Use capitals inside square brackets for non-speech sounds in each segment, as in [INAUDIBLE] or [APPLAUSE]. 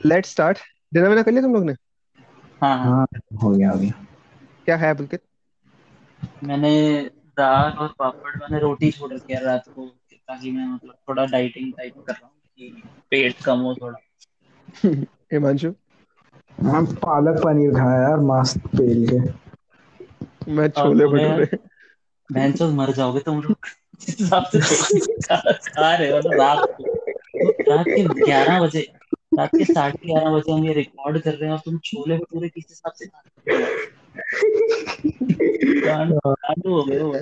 Let's start dinner वगैरह कर लिया तुम लोग ने? हाँ हाँ। हाँ हो गया हो गया। क्या खाया पुलकित? मैंने दाल और पापड़ मैंने रोटी छोड़ रखी है रात को ताकि मैं मतलब थोड़ा डाइटिंग टाइप कर रहा हूँ कि पेट कम हो थोड़ा। [LAUGHS] हिमांशु? हाँ पालक पनीर खाया यार मस्त पेल के। मैं और छोले भटूरे। बहन मर जाओगे तुम लोग हिसाब से खा रहे हो रात को। तो रात के ग्यारह बजे रात के साढ़े ग्यारह बजे हम ये रिकॉर्ड कर रहे हैं और तुम छोले भटूरे किस हिसाब से खा रहे हो। हो। गए हो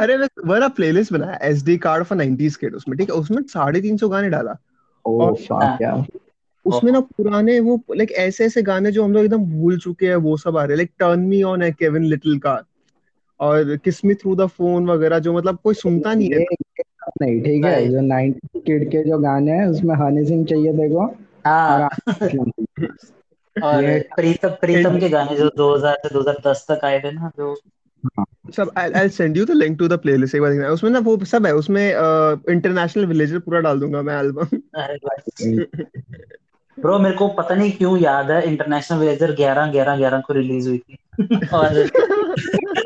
अरे मैं बड़ा प्लेलिस्ट बनाया SD card for 90s kid उसमें ठीक है? उसमें साढ़े तीन सौ गाने डाला। ओ और फक यार उसमें ना पुराने वो लाइक ऐसे ऐसे गाने जो हम लोग एकदम भूल चुके हैं वो सब आ रहे हैं। लाइक टर्न मी ऑन है केविन लिटिल का। और किस मी थ्रू द फ़ोन वगैरह जो मतलब कोई सुनता नहीं है। नहीं ठीक है जो 90 किड के जो गाने हैं उसमें हनी सिंह चाहिए देखो। और हाँ। और प्रीतम प्रीतम के गाने जो 2000 से 2010 तक आए थे ना जो सब I I send you the link to the playlist एक बार देखना। उसमें ना वो सब है उसमें इंटरनेशनल विलेजर पूरा डाल दूँगा मैं एल्बम ब्रो [LAUGHS] मेरे को पता नहीं क्यों याद है इंटरनेशनल विलेजर 11 11 11 को रिलीज़ हुई थी। और [LAUGHS]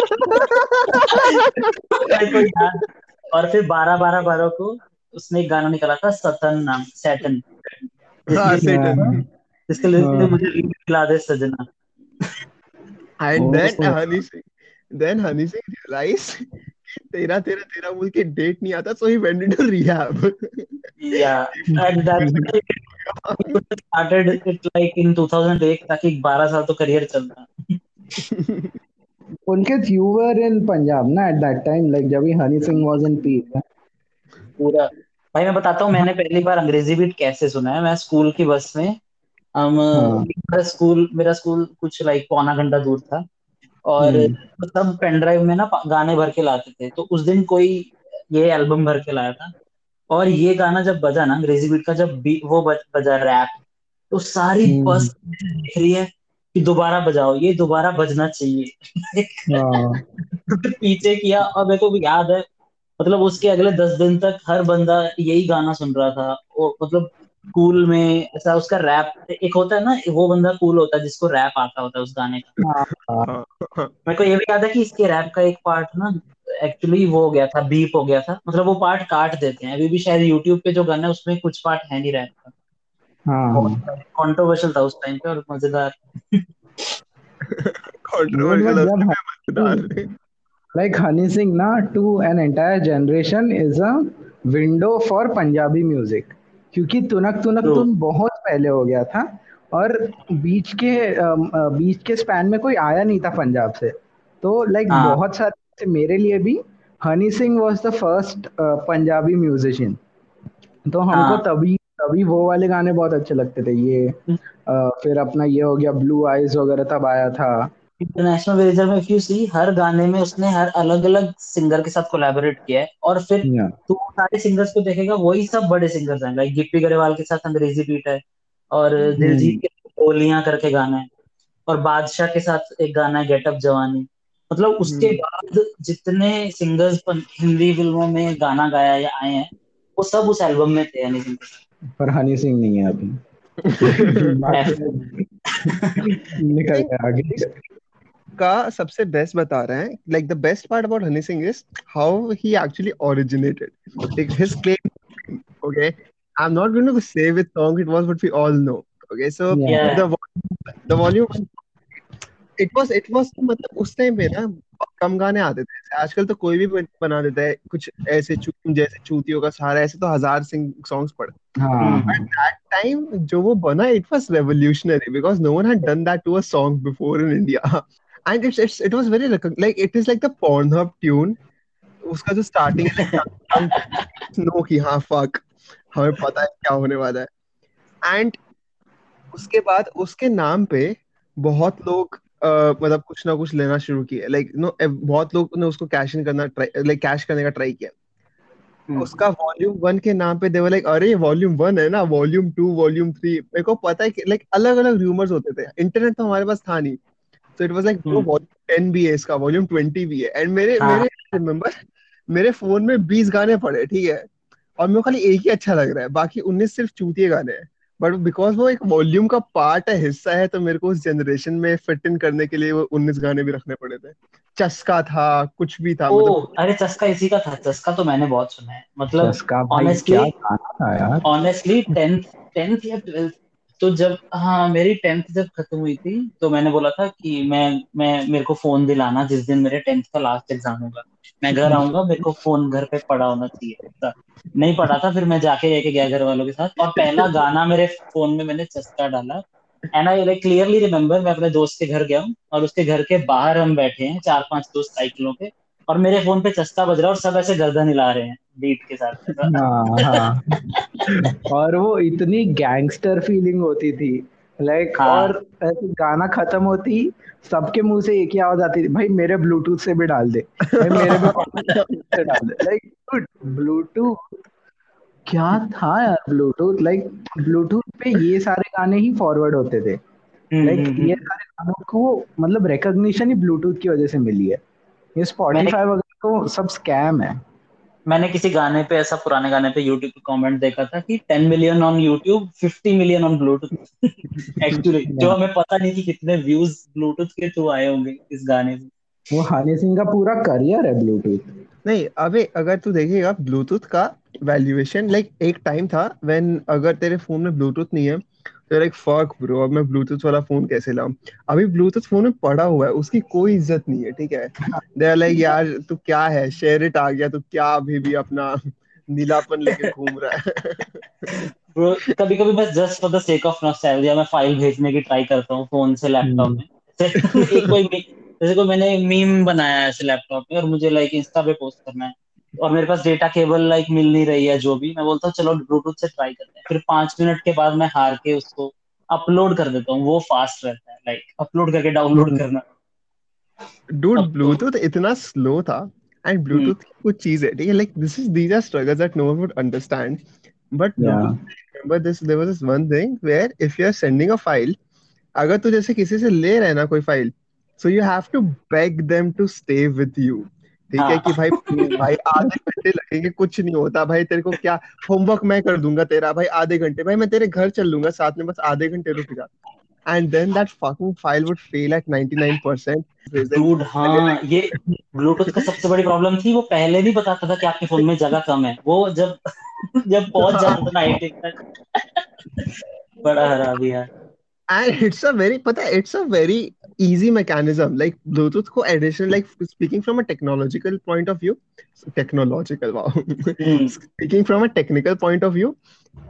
[LAUGHS] और फिर 12 12 12 को उसने एक गाना निकाला था सतन नाम सैटन। हाँ सेटन। जिसके लिए हाँ। मुझे दे सजना। And then Honey Singh then Honey Singh realize तेरा तेरा तेरा बोल के डेट नहीं आता so he went into rehab या and that's started it like in 2008 ताकि 12 साल तो करियर चलता। [LAUGHS] Pulkit, you were in Punjab ना at that time like जब भी Honey Singh was in peak पूरा। भाई मैं बताता हूँ मैंने पहली बार अंग्रेज़ी बीट कैसे सुना है। मैं स्कूल की बस में हम हाँ। मेरा स्कूल मेरा स्कूल कुछ लाइक पौना घंटा दूर था। और सब पेन ड्राइव में ना गाने भर के लाते थे। तो उस दिन कोई ये एल्बम भर के लाया था। और ये गाना जब बजा ना अंग्रेज़ी बीट का जब बी, वो बज, बजा रैप तो सारी हम्म। बस देख रही है कि दोबारा बजाओ ये दोबारा बजना चाहिए। हाँ। [LAUGHS] पीछे किया और मेरे को भी याद है मतलब उसके अगले दस दिन तक हर बंदा यही गाना सुन रहा था। वो मतलब कूल में ऐसा उसका रैप एक होता है ना वो बंदा कूल होता है जिसको रैप आता होता है उस गाने का। हाँ। मेरे को ये भी याद है कि इसके रैप का एक पार्ट ना एक्चुअली वो हो गया था बीप हो गया था। मतलब वो पार्ट काट देते हैं। अभी भी शायद यूट्यूब पे जो गाना है उसमें कुछ पार्ट है नहीं रैप। कंट्रोवर्शियल था उस टाइम पे और मज़ेदार। [LAUGHS] कंट्रोवर्शियल मज़ेदार like Honey Singh na to an entire generation is a window for Punjabi music. क्योंकि तुनक तुनक. तुन बहुत पहले हो गया था और बीच के बीच के स्पैन में कोई आया नहीं था पंजाब से। तो लाइक हाँ। बहुत सारे मेरे लिए भी Honey Singh was the first Punjabi musician तो हमको हाँ। तभी तभी वो वाले गाने बहुत अच्छे लगते थे ये अ, फिर अपना ये हो गया ब्लू आइज़ वगैरह तब आया था। इंटरनेशनल विलेजर में इफ़ यू सी हर गाने में उसने हर अलग अलग सिंगर के साथ कोलैबोरेट किया है और फिर या तू सारे सिंगर्स को देखेगा वही सब बड़े सिंगर्स हैं लाइक गिप्पी गरेवाल के साथ अंग्रेज़ी बीट है और दिलजीत हम्म के बोलियाँ करके गाना है और बादशाह के साथ एक गाना है गेट अप जवानी मतलब उसके हम्म बाद जितने सिंगर्स हिंदी फ़िल्मों में गाना गाया या आए हैं वो सब उस एल्बम में थे के। साथ पर सिंह नहीं है अभी। [LAUGHS] निकल गया आगे। का सबसे बेस्ट बता रहे हैं like the best part about Honey Singh is how he actually originated like his claim okay I am not going to say with song it was what we all know okay so the volume it was it was मतलब उस time पे ना कम गाने आते थे। आजकल तो कोई भी बना देता है कुछ ऐसे जैसे चूतियों का सारा ऐसे तो हज़ार सॉन्ग्स पड़ हाँ। hmm, हाँ, क्या होने वाला है। बहुत लोग अ, मतलब कुछ ना कुछ लेना शुरू किया। लाइक नो बहुत लोग ने उसको कैश इन करना लाइक कैश करने का ट्राई किया। हम्म। उसका वॉल्यूम वन के नाम पे देवर लाइक अरे वॉल्यूम वन है ना वॉल्यूम टू वॉल्यूम थ्री मेरे को पता है कि लाइक अलग अलग रूमर्स होते थे। इंटरनेट तो हमारे पास था नहीं। So it was like hmm. volume 10 भी है इसका वॉल्यूम 20 भी है। एंड मेरे हाँ। मेरे रिमेम्बर मेरे फ़ोन में 20 गाने पड़े ठीक है? और मेरे को खाली एक ही अच्छा लग रहा है। बाकी 19 सिर्फ़ चूतिए गाने हैं। बट बिकॉज़ वो एक वॉल्यूम का पार्ट है हिस्सा है तो मेरे को उस जनरेशन में फिट इन करने के लिए वो 19 गाने भी रखने पड़े थे। चस्का था कुछ भी था ओ मतलब अरे चस्का इसी का था चस्का तो मैंने बहुत सुना है। मतलब चस्का भाई क्या गाना था यार। ऑनेस्टली टेंथ टेंथ या ट्वेल्थ तो जब हाँ मेरी टेंथ जब खत्म हुई थी तो मैंने बोला था कि मैं मैं मेरे को फ़ोन दिलाना जिस दिन मेरे टेंथ का लास्ट एग्ज़ाम होगा। मैं घर आऊँगा मेरे को फ़ोन घर पे पड़ा होना चाहिए। नहीं पड़ा था फिर मैं जाके लेके गया घर वालों के साथ। और पहला गाना मेरे फ़ोन में मैंने चस्का डाला। And I like clearly remember मैं अपने दोस्त के घर गया हूँ और उसके घर के बाहर हम बैठे हैं चार पाँच दोस्त साइकिलों पे। और मेरे फ़ोन पे चस्का बज रहा है और सब ऐसे गर्दन हिला रहे हैं बीट के साथ हाँ हाँ। और वो इतनी गैंगस्टर फीलिंग होती थी। लाइक हाँ। और ऐसे गाना खत्म होती सबके मुँह से एक ही आवाज़ आती थी भाई मेरे ब्लूटूथ से भी डाल दे। मेरे भी से डाल दे। लाइक ब्लूटूथ क्या था यार ब्लूटूथ लाइक ब्लूटूथ पे ये सारे गाने ही फॉरवर्ड होते थे। हम्म, लाइक हम्म, ये सारे गानों को मतलब रिकॉग्निशन ही ब्लूटूथ की वजह से मिली है। ये स्पॉटिफाई वगैरह तो सब स्कैम है। मैंने किसी गाने पे ऐसा पुराने गाने पे यूट्यूब पे कमेंट देखा था कि 10 million on YouTube 50 million on Bluetooth actually जो हमें पता नहीं कि कितने व्यूज़ ब्लूटूथ के थ्रू आए होंगे इस गाने से। वो हनी सिंह का पूरा करियर है ब्लूटूथ नहीं अबे अगर तू देखेगा ब्लूटूथ का वैल्यूएशन लाइक एक टाइम था व्हेन अगर तेरे फ़ोन में ब्लूटूथ नहीं है लाइक फक ब्रो अब मैं ब्लूटूथ वाला फ़ोन कैसे लाऊं? अभी ब्लूटूथ फ़ोन में पड़ा हुआ है उसकी कोई इज़्ज़त नहीं है ठीक है? दे आर लाइक यार तू क्या है? शेयर इट आ गया तू क्या अभी भी अपना नीलापन लेके घूम रहा है? [LAUGHS] ब्रो कभी कभी बस just for the sake of nostalgia मैं फ़ाइल भेजने की ट्राई करता हूँ फ़ोन से लैपटॉप में। [LAUGHS] जैसे कोई जैसे कोई मैंने मीम बनाया है ऐसे लैपटॉप में और मुझे लाइक इंस्टा पे पोस्ट करना है। और मेरे पास डेटा केबल लाइक मिल नहीं रही है जो भी। मैं बोलता हूँ चलो ब्लूटूथ से ट्राई करते हैं। फिर पाँच मिनट के बाद मैं हार के उसको अपलोड कर देता हूँ। वो फास्ट रहता है लाइक अपलोड करके डाउनलोड करना। डूड अब तो- ब्लूटूथ इतना स्लो था एंड ब्लूटूथ की कुछ चीज़ है ठीक है like this is these are struggles that no one would understand but remember this. There was this one thing where if you are sending a file अगर तू जैसे किसी से ले रहा है ना कोई file so you have to beg them to stay with you ठीक है हाँ। कि भाई भाई आधे घंटे लगेंगे कुछ नहीं होता। भाई तेरे को क्या होमवर्क मैं कर दूँगा तेरा? भाई आधे घंटे भाई मैं तेरे घर चल लूँगा साथ में बस आधे घंटे रुक जा। And then that fucking file would fail at 99% dude हाँ ये ब्लूटूथ का सबसे बड़ी प्रॉब्लम थी वो पहले नहीं बताता था कि आपके फ़ोन में जगह कम है। वो जब [LAUGHS] जब पहुँच जाता था नाइट तक। बड़ा हरामी है and it's a very pata hai, it's a very easy mechanism like bluetooth को like speaking from a technological point of view technological wow hmm, speaking from a technical point of view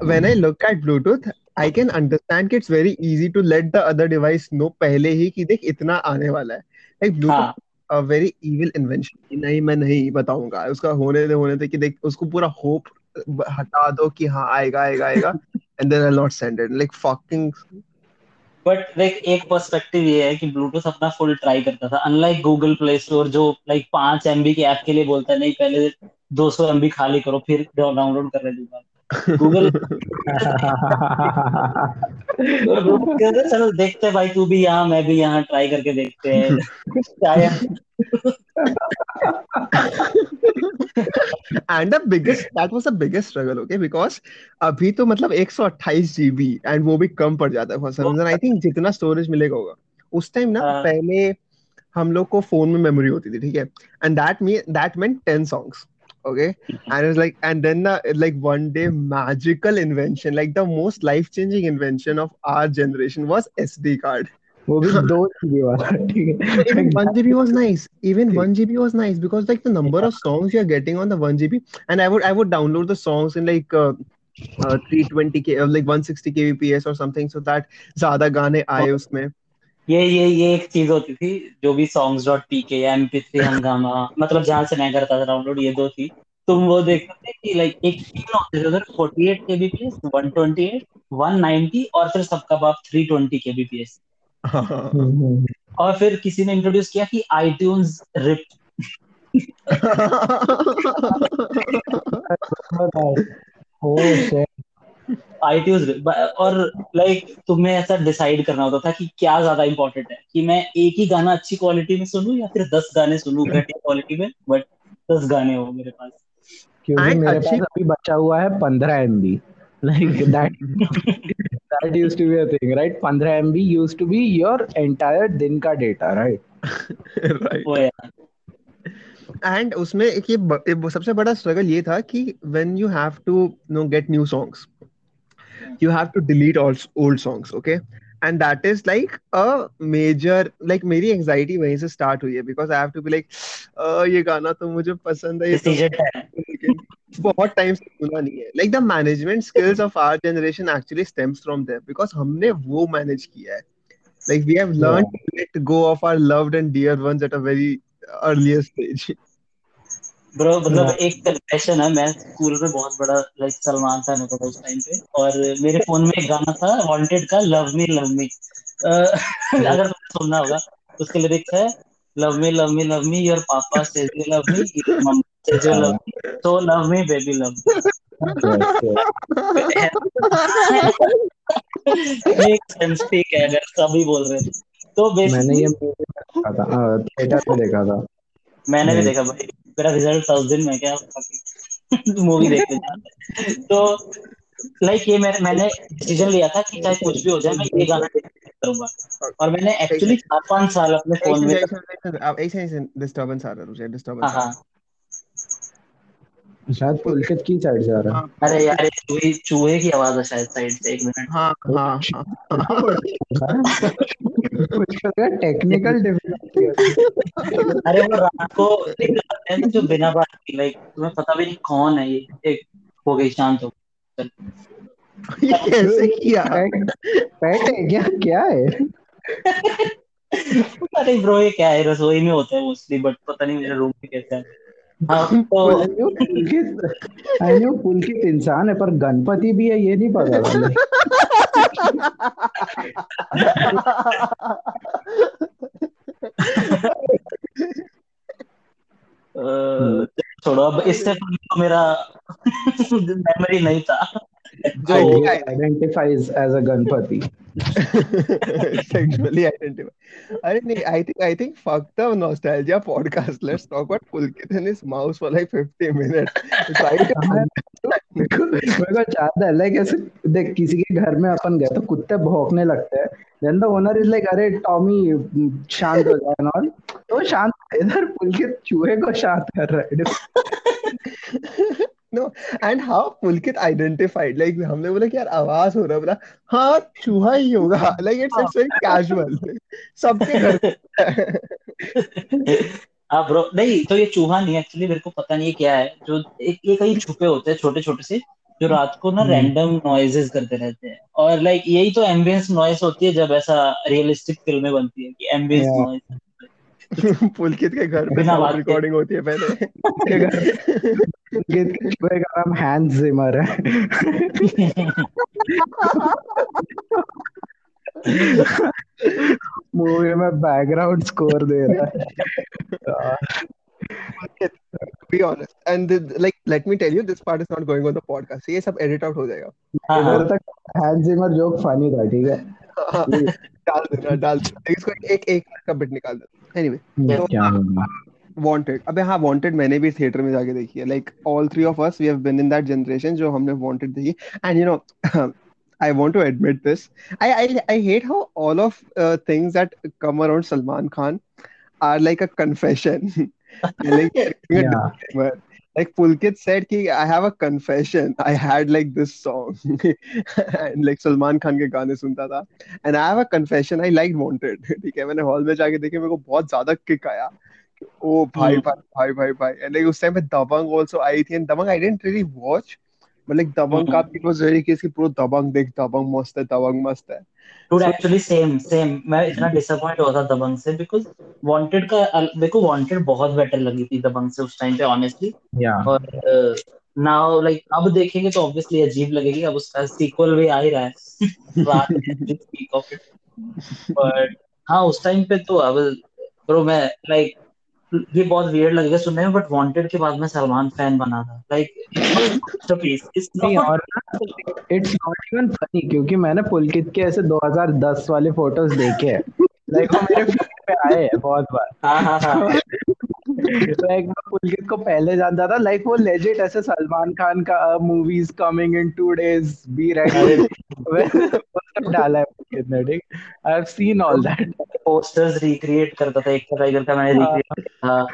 when i look at bluetooth i can understand कि it's very easy to let the other device know पहले ही कि देख इतना आने वाला है like bluetooth हाँ a very evil invention कि नहीं मैं नहीं बताऊँगा उसका होने दे होने दे कि देख उसको पूरा होप हटा दो कि हाँ आएगा आएगा आएगा and then I'll not send it like fucking but देख एक पर्सपेक्टिव ये है कि ब्लूटूथ अपना फुल ट्राई करता था। अनलाइक गूगल प्ले स्टोर जो लाइक पाँच एमबी के ऐप के लिए बोलता है, नहीं, पहले 200 एमबी खाली करो, फिर डाउनलोड करने दूँगा गूगल है, चलो देखते हैं भाई तू भी यहाँ मैं भी यहाँ ट्राई करके देखते हैं। and the biggest that was the biggest struggle okay? Because अभी तो मतलब 128 जीबी एंड वो भी कम पड़ जाता है for some reason I think जितना स्टोरेज मिलेगा होगा। उस टाइम ना हाँ। पहले हम लोग को फ़ोन में मेमोरी होती थी ठीक है? And that me that meant 10 songs. Okay and it's like and then uh, like one day magical invention like the most life changing invention of our generation was SD card वो भी दो GB वाला ठीक है even 1 GB was nice. Even 1 GB was nice because like the number of songs you're getting on the 1 GB, and I would I would download the songs in like uh, uh, 320 k or like 160 kbps or something so that ज़्यादा गाने आए उसमें. ये ये ये एक चीज़ होती थी जो भी सॉन्ग्स डॉट पी के या एमपी थ्री हंगामा मतलब जहाँ से मैं करता था डाउनलोड ये दो थी। तुम वो देखते थे कि लाइक एक तीन होते थे उधर 48 केबीपीएस 128 190 और फिर सबका बाप 320 केबीपीएस हम्म, और फिर किसी ने इंट्रोड्यूस किया कि आईट्यून्स रिप बताओ ओ शिट आईट्यूज और लाइक तुम्हें ऐसा डिसाइड करना होता था कि क्या ज़्यादा इंपॉर्टेंट है? कि मैं एक ही गाना अच्छी क्वालिटी में सुनूं या फिर दस गाने सुनूं [LAUGHS] घटिया क्वालिटी में बट दस गाने हो मेरे पास। क्योंकि मेरे पास अभी बचा हुआ है पंद्रह M B like [LAUGHS] that that used to be a thing right? 15 mb used to be your entire दिन का data right? [LAUGHS] Right. Oh, and उसमें एक ये सबसे बड़ा स्ट्रगल ये था कि when you have to know get new songs you have to delete all old songs okay and that is like a major like मेरी anxiety वहीं से start हुई है because I have to be like uh, ये गाना तो मुझे पसंद है ये तो बहुत टाइम से सुना नहीं है like the management skills of our generation actually stems from there because हमने वो manage किया है like we have learned yeah. to let go of our loved and dear ones at a very earlier stage Bro मतलब एक confession है मैं school में बहुत बड़ा लाइक सलमान खान होता था उस टाइम पे। और मेरे फ़ोन में एक गाना था वांटेड का लव मी लव मी अगर सुनना होगा उसके लिरिक्स है love me love me love me your papa says you love me your mamma says you love me so love me baby love ये सेंस ठीक है अगर सभी बोल रहे हैं। तो मैंने ये देखा था थिएटर में देखा था। मैंने भी देखा भाई। मेरा रिज़ल्ट था उस दिन में क्या? मूवी [LAUGHS] देखने तो लाइक ये मैं, मैंने डिसीज़न लिया था कि चाहे कुछ भी हो जाए मैं ये गाना करूँगा। और मैंने एक्चुअली चार पाँच साल अपने फ़ोन में डिस्टरबेंस आ रहा है डिस्टरबेंस हाँ। शायद पुलकित की साइड से आ रहा है। हाँ। अरे यार चूहे चूहे की आवाज़ है शायद साइड से एक मिनट हाँ हाँ टेक्निकल डिफिकल्टी। अरे वो रात को जो बिना बात की लाइक तुम्हें पता भी नहीं कौन है ये। एक हो गई शांत हो ये कैसे किया? पेट है क्या? क्या है? [LAUGHS] अरे ब्रो ये क्या है? रसोई में होता है मोस्टली बट पता नहीं मेरे रूम में कैसा है। हाँ, [LAUGHS] तो पुलकित इंसान है पर गणपति भी है ये नहीं पता छोड़ो [LAUGHS] अब इससे तो मेरा [LAUGHS] मेमोरी नहीं था। जो. Sexually identify. I think I think I think fuck the nostalgia podcast. Let's talk about Pulkit and his mouse for like 50 minutes. Try to मेरे को चाहता है लाइक ऐसे देख किसी के घर में अपन गए तो कुत्ते भौंकने लगते हैं then the owner is like अरे टॉमी शांत हो जाए नॉल तो शांत इधर पुलकित चूहे को शांत कर रहा है and how Pulkit identified like हमने बोला कि यार आवाज़ हो रहा बोला हाँ चूहा ही होगा। Like it's it's very casual सबके घर [LAUGHS] हाँ ब्रो नहीं तो ये चूहा नहीं एक्चुअली मेरे को पता नहीं है क्या है। जो एक ये कहीं छुपे होते हैं छोटे छोटे से जो रात को ना रैंडम हम्म। नॉइजेस करते रहते हैं। और लाइक यही तो एम्बियंस नॉइस होती है जब ऐसा रियलिस्टिक फ़िल्में बनती है कि एम्बियंस नॉइस [LAUGHS] पुलकित के घर पे साउंड रिकॉर्डिंग होती है पहले। पुलकित का नाम हैंस जिमर है। मूवी में बैकग्राउंड स्कोर दे रहा है। be honest. And the, like let me tell you this part is not going on the podcast. ये सब edit out हो जाएगा। इधर तक हैंस जिमर जोक फनी था ठीक है? [LAUGHS] डाल देना डाल देना। इसको एक एक का बिट निकाल दे एनीवे तो क्या होगा वांटेड अबे हाँ वांटेड मैंने भी थिएटर में जाके देखी है like all three of us we have been in that generation जो हमने वांटेड देखी and you know I want to admit this. I I, I hate how all of uh, things that come around Salman Khan are like a confession. like, yeah. Like Pulkit said ki I have a confession. I had like this song and like Salman Khan के गाने सुनता था and I have a confession. I liked Wanted. ठीक है मैंने hall में जाके देखे मेरे को बहुत ज़्यादा किक आया Oh, bhai, bhai, bhai, bhai, भाई And like उस time पे दबंग also आई थी and Dabangg I didn't really watch. But like दबंग का it was very case कि पूरा दबंग देख दबंग मस्त है दबंग मस्त है. Dude, actually same same. मैं इतना disappoint हुआ था दबंग से because wanted का मेरे को wanted बहुत better लगी थी दबंग से उस टाइम पे honestly. Yeah. और नाउ लाइक अब देखेंगे तो ऑब्वियसली अजीब लगेगी अब उसका सीक्वल भी आ ही रहा है [LAUGHS] बट हाँ उस टाइम पे तो अब ब्रो मैं लाइक ये बहुत वियर्ड लगेगा सुनने में बट वांटेड के बाद में सलमान फ़ैन बना था। Like not it's not even funny क्योंकि मैंने पुलकित के ऐसे 2010 वाले फ़ोटोज़ देखे हैं। लाइक वो मेरे फ़ीड पे आए हैं बहुत बार। हाँ हाँ हाँ। लाइक मैं पुलकित को पहले जानता था लाइक वो लेजिट ऐसे सलमान खान का movies coming in two days be ready वो सब डाला है पुलकित ने ठीक? I have seen all that posters recreate करता था एक टाइगर का मैंने हाँ। रिक्रिएट था।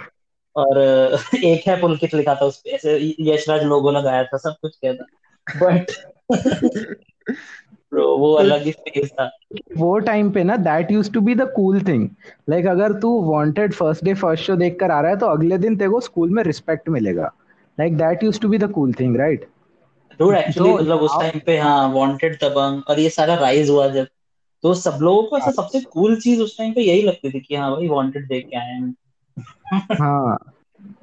और [LAUGHS] एक है पुलकित लिखा था उस पे ऐसे यशराज लोगो लगाया था सब कुछ किया था। [LAUGHS] [LAUGHS] बट ब्रो वो अलग ही फ़ेज़ था। वो टाइम पे ना that use to be the cool thing like अगर तू wanted first day first show देख कर आ रहा है तो अगले दिन तेरे को स्कूल में रिस्पेक्ट मिलेगा। Like that use to be the cool thing right dude actually तो मतलब उस टाइम पे हाँ वांटेड दबंग और ये सारा राइज हुआ जब। तो सब लोगों को ऐसा सबसे कूल चीज़ उस टाइम पे यही लगती थी कि हाँ भाई वांटेड देख के आए हैं। हाँ।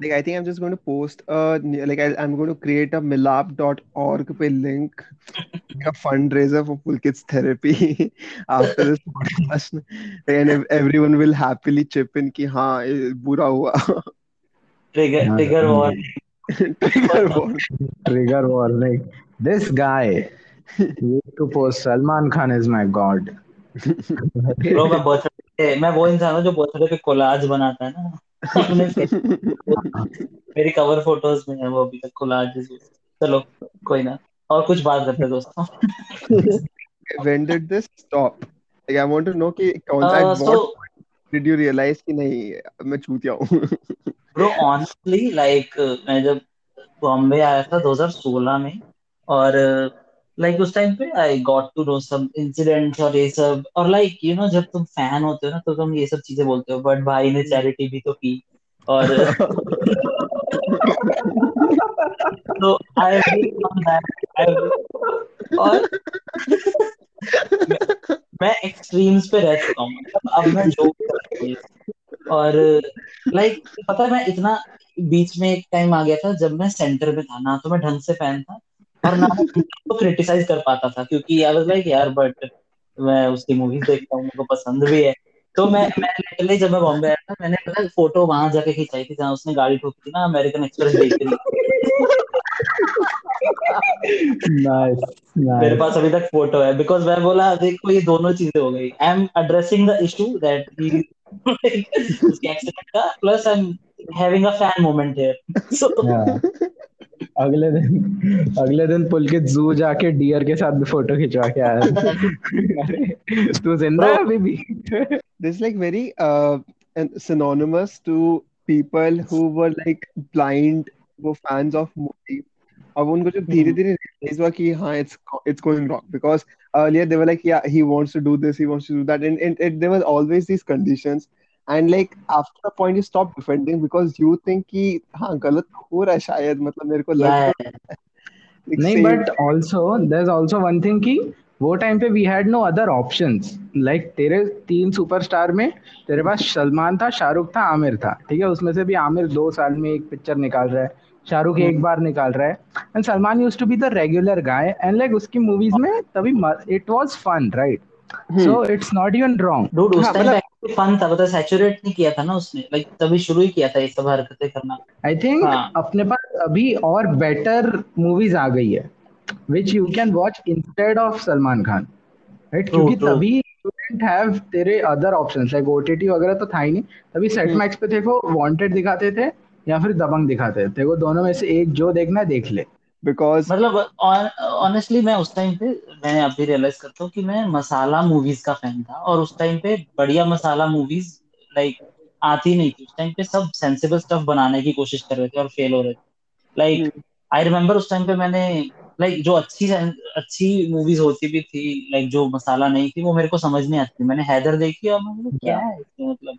Like I think I'm just going to post uh like I, I'm going to create a milap.org पे link like a fundraiser for Pulkit's therapy [LAUGHS] after this podcast and ev- everyone will happily chip in कि हाँ ये बुरा हुआ trigger [LAUGHS] हाँ, trigger हाँ। War trigger warning trigger warning this guy used to post Salman Khan is my god bro मैं birthday मैं वो इंसान हूँ जो बर्थडे पे कोलाज बनाता है ना अपने face- मेरी कवर फ़ोटोज़ में है वो अभी तक कोलाज चलो कोई ना। और कुछ बात करते हैं दोस्तों। When did this? Stop. Like I want to know कि कौन सा Uh, so did you realize कि नहीं मैं चूतिया हूँ। ब्रो ऑनेस्टली लाइक मैं जब बॉम्बे आया था 2016 में और लाइक उस टाइम पे I got to know some incidents और ये सब, और लाइक यू नो जब तुम फ़ैन होते हो ना तो तुम ये सब चीज़ें बोलते हो, बट भाई ने चैरिटी भी तो की। और [LAUGHS] तो आई और मैं एक्सट्रीम्स पे रह चुका हूँ मतलब अब मैं जो और लाइक पता है, मैं इतना, बीच में एक टाइम आ गया था, जब मैं सेंटर में था, ना तो मैं ढंग से फ़ैन था और ना मैं तो क्रिटिसाइज कर पाता था क्योंकि आई वाज लाइक यार बट मैं उसकी मूवीज़ देखता हूँ मुझे पसंद भी है। तो मैं मैं लिटरली जब मैं बॉम्बे आया था मैंने पता है फ़ोटो वहाँ जाके खिंचाई थी जहाँ उसने गाड़ी ठोकी थी ना अमेरिकन एक्सप्रेस बेकरी nice मेरे पास अभी तक फ़ोटो है बिकॉज़ मैं बोला देखो ये दोनों चीज़ें हो गई। I am addressing the issue that उसके एक्सीडेंट का plus I am having a fan moment here so. अगले दिन अगले दिन पुलकित जू जाके डियर के साथ भी फ़ोटो खिंचवा के आया तू ज़िंदा है अभी भी very uh and synonymous to people who were like blind वो fans of movie अब उनको जब धीरे धीरे realize हुआ कि हाँ it's it's going wrong because earlier they were like yeah he wants to do this he wants to do that and, and, and there was always these like after a point you stop defending because you think कि हाँ गलत हो रहा है शायद मतलब मेरे को लग या like नहीं but also there is also one thing कि वो टाइम पे we had no other options like तेरे तीन सुपरस्टार में तेरे पास सलमान था शाहरुख था आमिर था. ठीक है? उसमें से भी आमिर दो साल में एक पिक्चर निकाल रहा है. शाहरुख एक बार निकाल रहा है. And Salman use to be the regular guy and like उसकी मूवीज़ में तभी it was fun right so it's not even wrong dude उस टाइम मतलब- पे फन था पता सैचुरेट नहीं किया था ना उसने लाइक तभी शुरू ही किया था ये सब हरकतें करना। आई थिंक हाँ। अपने पास अभी और बेटर मूवीज़ आ गई है which you can watch instead of Salman Khan right क्योंकि. तभी डिडंट हैव तेरे अदर ऑप्शंस लाइक ओटीटी वगैरह तो था ही नहीं। तभी सेट। मैक्स पे तेरे को वांटेड दिखाते थे या फिर दबंग दिखाते थे। को दोनों में से एक जो देखना है देख ले। Because मतलब ऑनेस्टली मैं उस टाइम पे मैंने अभी रियलाइज़ करता हूँ कि मैं मसाला मूवीज़ का फ़ैन था और उस टाइम पे बढ़िया मसाला मूवीज़ लाइक आती नहीं थी। उस टाइम पे सब सेंसिबल स्टफ़ बनाने की कोशिश कर रहे थे और फेल हो रहे थे। लाइक आई रिमेम्बर उस टाइम पे मैंने लाइक like, जो अच्छी अच्छी मूवीज़ होती भी थी लाइक like, जो मसाला नहीं थी वो मेरे को समझ नहीं आती मैंने हैदर देखी और मैं बोला, क्या है इसमें? मतलब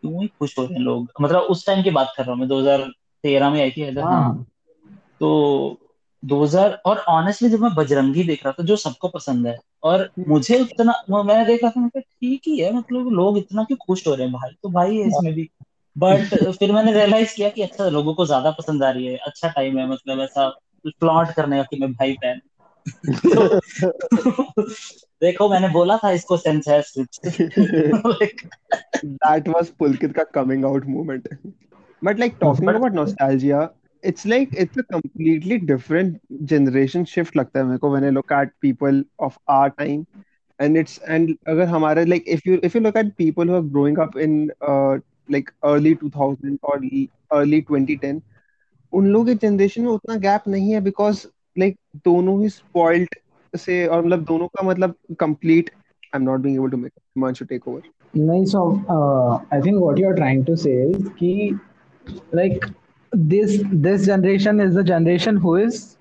क्यों ही खुश हो रहे हैं लोग? मतलब उस टाइम की बात कर रहा हूँ मैं 2013 में आई थी हैदर। हाँ। तो 2000 और ऑनेस्टली जब मैं बजरंगी देख रहा था जो सबको पसंद है और मुझे उतना मैं देख रहा था मैं ठीक ही है मतलब लोग इतना क्यों खुश हो रहे हैं भाई? तो भाई है। इसमें भी बट फिर मैंने रियलाइज़ किया कि अच्छा लोगों को ज़्यादा पसंद आ रही है अच्छा टाइम है मतलब ऐसा फ्लॉन्ट करने का कि मैं भाई फ़ैन [LAUGHS] देखो मैंने बोला था इसको सेंस है [LAUGHS] was Pulkit ka coming out moment. But like talking But- about nostalgia, it's like it's a completely different generation shift लगता है मेरे को when I look at people of our time. And it's and अगर हमारे like if you if you look at people who are growing up in uh, like early 2000 or early 2010 उन लोगों के generation में उतना गैप नहीं है because like दोनों ही स्पॉइल्ड से और मतलब दोनों का मतलब complete I am not being able to make Himanshu take over नहीं so uh, I think what you're trying to say is कि like this this generation is the generation who is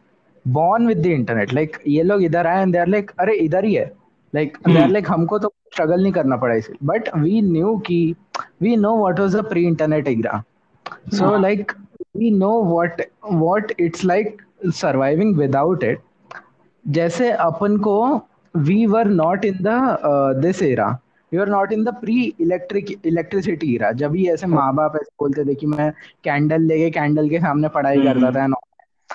born with the internet like ये लोग इधर आए and they're like अरे इधर ही है like Hmm. like हमको तो struggle नहीं करना पड़ा इसे but we knew कि we know what was the pre-internet era so हाँ. like we know what what it's like surviving without it जैसे अपन को we were not in the this era we are not in the pre electric electricity era जब ही ऐसे माँ बाप ऐसे बोलते थे कि मैं कैंडल लेके कैंडल के सामने पढ़ाई हम्म, करता था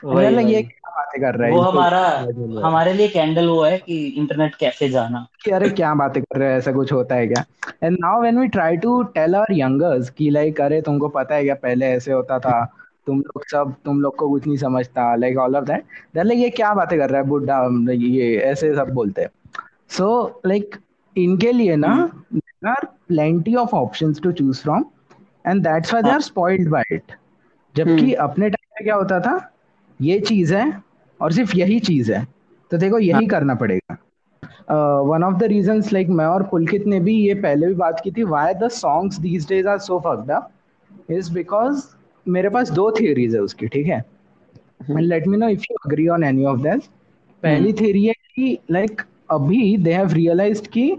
वही, मतलब ये क्या बातें कर रहा है वो हमारा रहा हमारे लिए कैंडल वो है कि इंटरनेट कैफ़े जाना। कि अरे क्या बातें कर रहे हैं ऐसा कुछ होता है क्या? And now when we try to tell our youngers कि लाइक अरे तुमको पता है क्या पहले ऐसे होता था तुम लोग सब तुम लोग को कुछ नहीं समझता like all of that that like ये क्या बातें कर रहा है बुड्ढा ये ऐसे सब बोलते हैं। सो लाइक इनके लिए ना there are plenty of options to choose from and that's why they are spoiled by it जबकि हम्म। अपने टाइम पे क्या होता था ये चीज़ है और सिर्फ़ यही चीज़ है तो देखो यही करना पड़ेगा। One of the reasons like मैं और पुलकित ने भी ये पहले भी बात की थी why the songs these days are so fucked up is because मेरे पास दो थियोरीज है उसकी ठीक है? Let me know if you agree on any of that पहली थियरी है कि लाइक अभी दे हैव रियलाइज्ड कि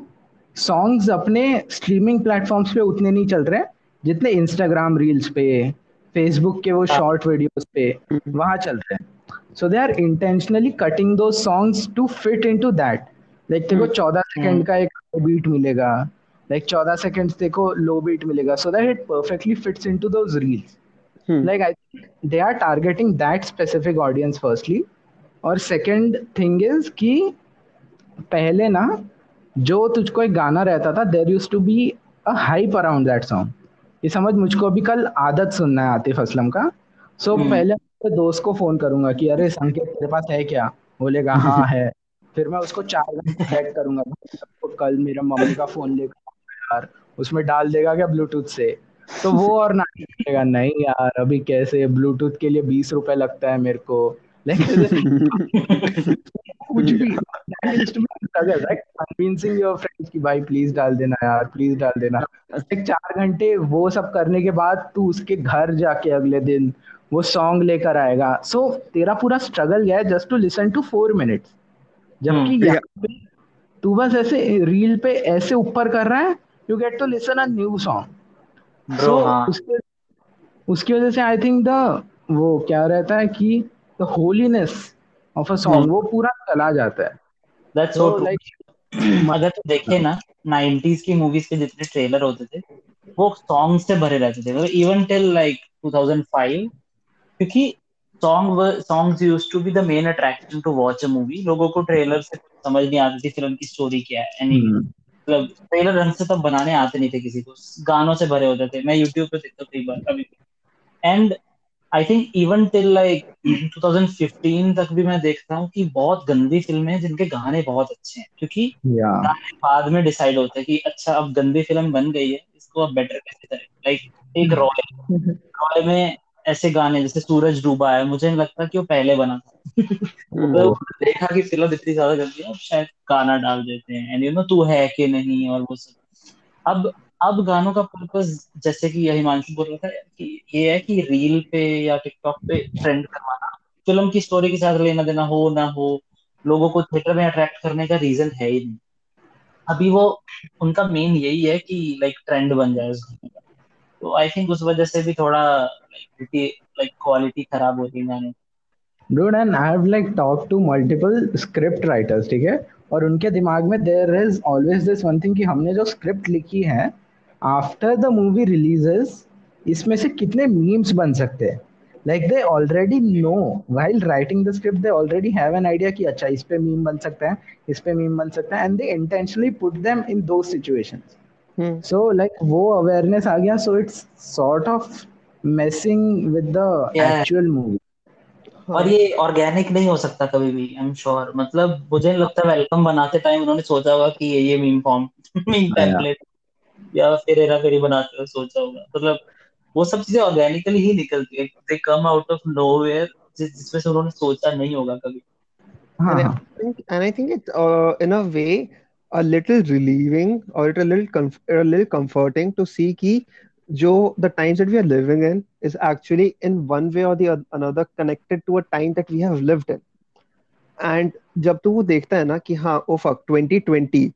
सॉन्ग्स अपने स्ट्रीमिंग प्लेटफॉर्म्स पे उतने नहीं चल रहे जितने इंस्टाग्राम रील्स पे फेसबुक के वो शॉर्ट वीडियोस पे वहाँ चल रहे हैं। So they are intentionally cutting दो songs to fit into that like देखो चौदह सेकंड का एक बीट मिलेगा। लाइक चौदह सेकंड्स देखो लो बीट मिलेगा। So that it perfectly fits into those reels like i think they are targeting that specific audience firstly और सेकंड थिंग इज़ कि पहले ना जो तुझको एक गाना रहता था there use to be a hype around that song ये समझ मुझको अभी कल आदत सुनना है आतिफ असलम का। सो so, हम्म। पहले अपने दोस्त को फ़ोन करूँगा कि अरे संकेत तेरे पास है क्या? बोलेगा हाँ है। फिर मैं उसको चार घंटे सेट करूँगा तो कल मेरा मम्मी का फ़ोन लेकर यार। उसमें डाल देगा क्या ब्लूटूथ से? तो वो और ना करेगा नहीं यार अभी कैसे? ब्लूटूथ के लिए बीस रुपए लगता है मेरे को। लाइक [LAUGHS] कुछ भी। A struggle, right? Convincing your friends कि भाई प्लीज़ डाल देना यार प्लीज़ डाल देना। एक चार घंटे वो सब करने के बाद तू उसके घर जाके अगले दिन वो सॉन्ग लेकर आएगा। सो so, तेरा पूरा स्ट्रगल गया just to listen to four minutes जबकि हम्म, तू बस ऐसे रील पे ऐसे ऊपर कर रहा है you get to listen a new song Bro, so उसके उसकी वजह से आई थिंक द वो क्या रहता है कि the holiness of a song hmm. वो पूरा चला जाता है। दैट्स तो सो लाइक [CLEARS THROAT] अगर तू देखे ना 90s की मूवीज़ के जितने ट्रेलर होते थे वो सॉन्ग से भरे रहते थे। इवन टिल लाइक 2005 क्योंकि song songs used to be the main attraction to watch a movie लोगों को ट्रेलर से समझ नहीं आती थी फ़िल्म की स्टोरी क्या है एनी मतलब ट्रेलर ढंग से तब बनाने आते नहीं थे किसी को। गानों से भरे होते थे। मैं यूट्यूब पे देखता कई बार। अभी and I think even till like 2015 तक भी मैं देखता हूँ कि बहुत गंदी फ़िल्में हैं जिनके गाने बहुत अच्छे हैं क्योंकि गाने बाद में डिसाइड होता है कि अच्छा अब गंदी फ़िल्म बन गई है इसको अब बेटर कैसे करें? लाइक एक रॉय रॉय में ऐसे गाने जैसे सूरज डूबा है मुझे नहीं लगता कि वो पहले बना था। [LAUGHS] मतलब देखा कि फ़िल्म इतनी ज़्यादा गंदी है अब शायद गाना डाल देते हैं एंड यू नो तू है कि नहीं और वो सब। अब अब गानों का पर्पस जैसे कि यही हिमांशु बोल रहा था कि ये है कि रील पे या टिकटॉक पे ट्रेंड करवाना। फ़िल्म की स्टोरी के साथ लेना देना हो ना हो लोगों को थिएटर में अट्रैक्ट करने का रीजन है ही नहीं। अभी वो उनका मेन यही है कि लाइक ट्रेंड बन जाए उस गाने का। तो आई थिंक उस वजह से भी थोड़ा लाइक क्वालिटी खराब होती है गाने। Dude, and I have like talked to multiple script writers, ठीक है? और उनके दिमाग में there is always this one thing कि हमने जो स्क्रिप्ट लिखी है आफ्टर द मूवी रिलीजेस इसमें से कितने मीम्स बन सकते हैं? Like they already know while writing the script they already have an idea कि अच्छा इस पे मीम बन सकता है इस पे मीम बन सकता है and they intentionally put them in two situation so like वो अवेयरनेस आ गया so it's sort of messing with the actual movie और ये ऑर्गेनिक नहीं हो सकता कभी भी आई एम श्योर मतलब मुझे लगता है वेलकम बनाते टाइम उन्होंने सोचा होगा कि ये ये मीम फॉर्म मीम टेम्पलेट या फिर हेरा फेरी बनाते हुए सोचा होगा मतलब वो सब चीज़ें ऑर्गेनिकली ही निकलती है they come out of nowhere जिसमें से उन्होंने सोचा नहीं होगा कभी हाँ And I हाँ think, and I think it's uh, in a way a little relieving or it a little comf a little comforting to see कि जो the times that we are living in is actually in one way or the another connected to a time that we have lived in. And जब तू वो देखता है ना कि हाँ oh fuck 2020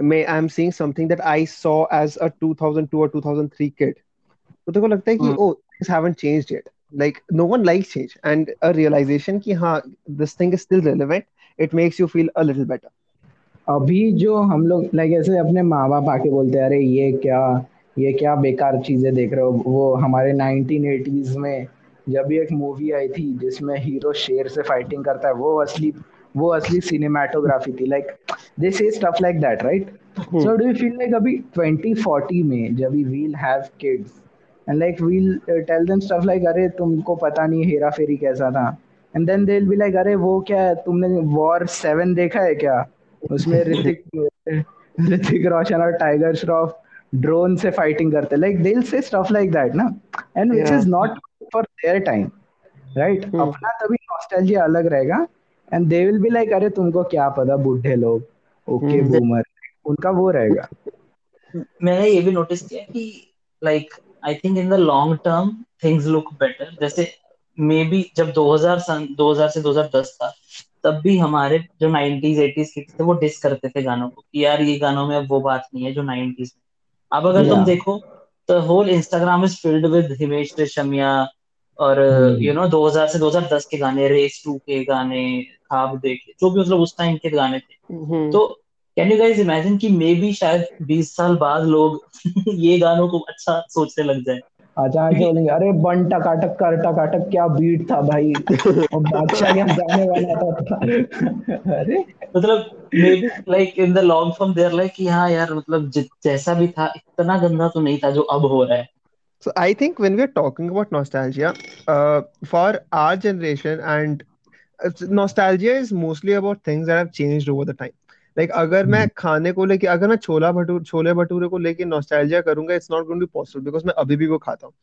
में I am seeing something that I saw as a 2002 और 2003 किड तो देखो लगता है कि ओ things haven't changed it like no one likes change and a realization कि हाँ this thing is still relevant it makes you feel a little better अभी जो हम लोग लाइक ऐसे अपने माँ बाप आके बोलते हैं अरे ये क्या ये क्या बेकार चीज़ें देख रहे हो? वो हमारे 1980s में जब एक मूवी आई थी जिसमें हीरो शेर से फाइटिंग करता है वो असली वो असली सिनेमाटोग्राफी थी. Like they say stuff like that right so do you feel like अभी 2040 में जब we will have kids and like we'll tell them stuff like अरे तुमको पता नहीं हेरा फेरी कैसा था. And then they will be like अरे वो क्या है? तुमने वॉर 7 देखा है क्या? उसमें [LAUGHS] ऋतिक ऋतिक रोशन और टाइगर श्रॉफ ड्रोन से फाइटिंग करते. Like they will say stuff like that ना and which is not for their time right. अपना तभी नॉस्टैल्जिया अलग रहेगा. And they will be like अरे तुमको क्या पता बूढ़े लोग ओके. बूमर उनका वो रहेगा मैंने ये भी नोटिस किया कि like I think in the long term things look better जैसे मे बी जब 2000 सन 2000 से 2010 था तब भी हमारे जो 90s 80s किड्स थे वो डिस करते थे गानों को कि यार ये गानों में अब वो बात नहीं है जो 90s में अब अगर yeah. तुम देखो तो whole Instagram is filled with Himesh Reshammiya और. यू नो 2000 से 2010 के गाने रेस टू के गाने खाब देखे जो भी मतलब उस टाइम के गाने थे। Hmm. तो कैन यू गाइस इमेजिन कि मे बी शायद 20 साल बाद लोग [LAUGHS] ये गानों को अच्छा सोचने लग जाए। अचानक से बोलेंगे अरे बन टकाटक कर टकाटक क्या बीट था भाई। और बादशाह क्या गाने वाला था। अरे। मतलब like in the long form there like कि हाँ यार मतलब जैसा भी था इतना गंदा तो नहीं था जो अब हो रहा है। So I think when we are talking about nostalgia, uh, for our generation, and uh, nostalgia is mostly about things that have changed over the time. Like अगर मैं खाने को लेके अगर मैं छोला भटूरे छोले भटूरे को लेके nostalgia करूँगा it's not going to be possible because मैं अभी भी वो खाता हूँ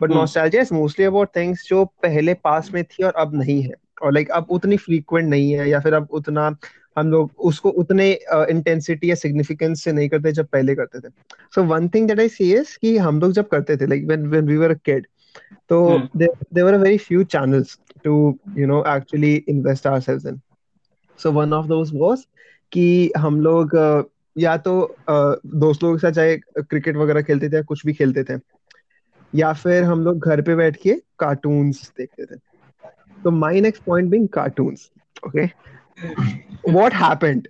but hmm. nostalgia is mostly about things जो पहले पास में थी और अब नहीं है और like अब उतनी frequent नहीं है या फिर अब उतना हम लोग उसको उतने इंटेंसिटी या सिग्निफिकेंस से नहीं करते जब पहले करते थे। So one thing that I see is कि हम लोग जब करते थे like when when we were a kid तो. There were a very few channels to you know actually invest ourselves in so one of those was कि हम लोग या तो दोस्त लोगों के साथ चाहे क्रिकेट वगैरह खेलते थे या कुछ भी खेलते थे या फिर हम लोग घर पे बैठ के कार्टून्स देखते थे। तो my next point being cartoons okay what happened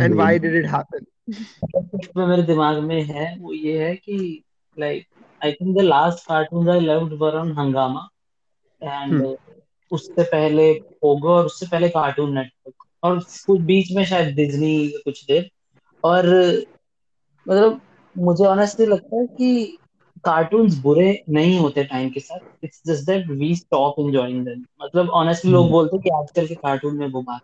and why did it happen जो मेरे दिमाग में है वो ये है कि like I think the last cartoon I loved were on Hungama and उससे पहले पोगो और उससे पहले कार्टून नेटवर्क और कुछ बीच में शायद डिज्नी कुछ देर और मतलब मुझे ऑनेस्टली लगता है कि कार्टून्स बुरे नहीं होते टाइम के साथ it's just that we stop enjoying them मतलब ऑनेस्टली लोग बोलते हैं कि आजकल के कार्टून में वो बात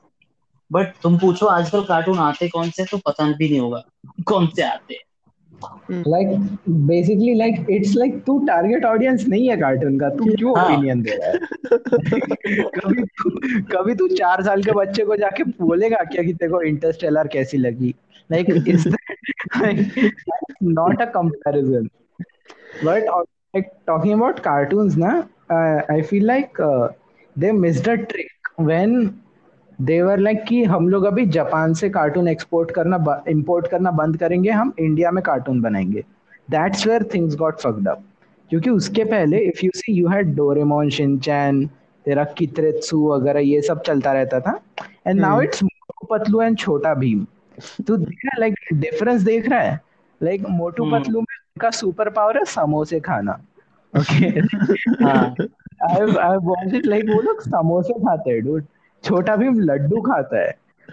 बट तुम पूछो आजकल कार्टून आते कौन से तो पता भी नहीं होगा। कौन से आते हैं? Like basically like it's like तू टारगेट ऑडियंस नहीं है कार्टून का तू क्यों हाँ। ओपिनियन दे रहा है? कभी तू कभी तू चार साल के बच्चे को जाके बोलेगा क्या कि तेरे को इंटरस्टेलर कैसी लगी। Like is not a comparison but like talking about cartoons na uh, i feel like uh, they missed a trick when they were like कि हम लोग अभी जापान से कार्टून एक्सपोर्ट करना इंपोर्ट करना बंद करेंगे हम इंडिया में कार्टून बनाएँगे. That's where things got fucked up क्योंकि उसके पहले if you see you had Doraemon Shinchan तेरा कित्रेत्सु वगैरह ये सब चलता रहता था। And now it's Patlu and Chhota Bheem तो देख लाइक डिफरेंस देख रहा है। लाइक मोटू। पतलू में उनका सुपर पावर है समोसे खाना। ओके [LAUGHS] हाँ। I I want it like वो लोग समोसे खाते हैं डूड छोटा भीम लड्डू खाता है।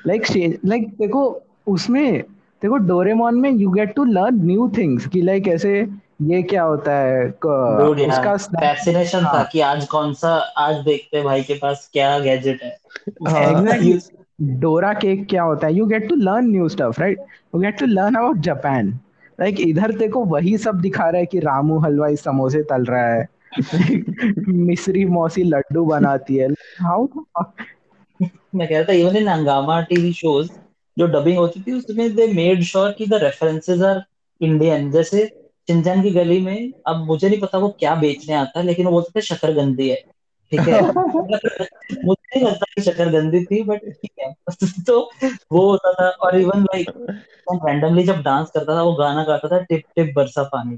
लाइक लाइक देखो उसमें देखो डोरेमोन में you get to learn new things कि लाइक ऐसे ये क्या होता है क- उसका फैसिनेशन था हाँ। कि आज कौन सा आज देखते हैं भाई के पास क्या गैजेट है। Exactly. डोरा केक क्या होता है? You get to learn new stuff right you get to learn about Japan like इधर देखो, वही सब दिखा रहा है कि रामू हलवाई समोसे तल रहा है। [LAUGHS] मिस्री मौसी लड्डू बनाती है। हाउ मैं कह रहा था इवन इन हंगामा टीवी शोज़ जो डबिंग होती थी, उसमें दे मेड श्योर कि द रेफरेंसेस आर इंडियन जैसे चिंचन की गली में, अब मुझे नहीं पता वो क्या बेचने आता है लेकिन वो बोलते थे शकरगंदी है। ठीक है। [LAUGHS] मुझे नहीं लगता कि गंदी थी बट ठीक है। [LAUGHS] तो वो होता था और इवन लाइक रैंडमली जब डांस करता था वो गाना गाता था टिप टिप बरसा पानी।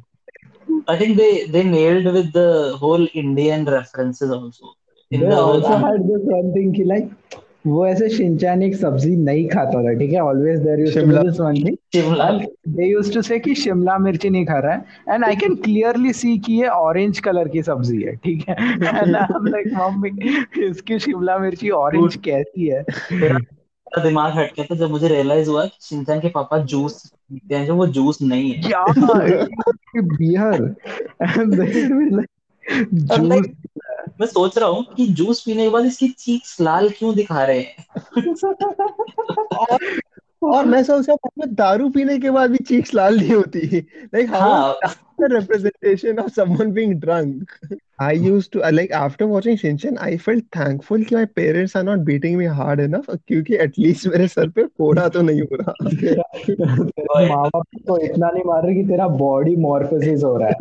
I think they they nailed with the whole Indian references also in the also had this one thing कि like वो ऐसे शिनचैन एक सब्ज़ी नहीं खाता था ठीक है? Always there used to be this one thing Shimla. And they used to कि शिमला मिर्ची नहीं खा रहा है। And I can clearly see कि ये ऑरेंज कलर की सब्ज़ी है ठीक है? And I'm like मम्मी इसकी शिमला मिर्ची ऑरेंज कैसी है? दिमाग हट गया था जब मुझे रियलाइज़ हुआ कि शिनचैन के पापा जूस पीते हैं जो वो जूस नहीं है। क्या [LAUGHS] बियर and [LAUGHS] मैं सोच रहा हूँ कि जूस पीने के बाद इसकी चीक्स लाल क्यों दिखा रहे हैं और मैं सोच रहा हूँ दारू पीने के बाद भी चीक्स लाल नहीं होती लाइक हाउ हाँ the representation of someone being drunk. I used to like after watching Shinchan, I felt thankful कि my parents are not beating me hard enough क्योंकि at least मेरे सर पे फोड़ा तो नहीं हो रहा माँ बाप तो इतना नहीं मार रहे कि तेरा बॉडी मॉर्फोसिस हो रहा है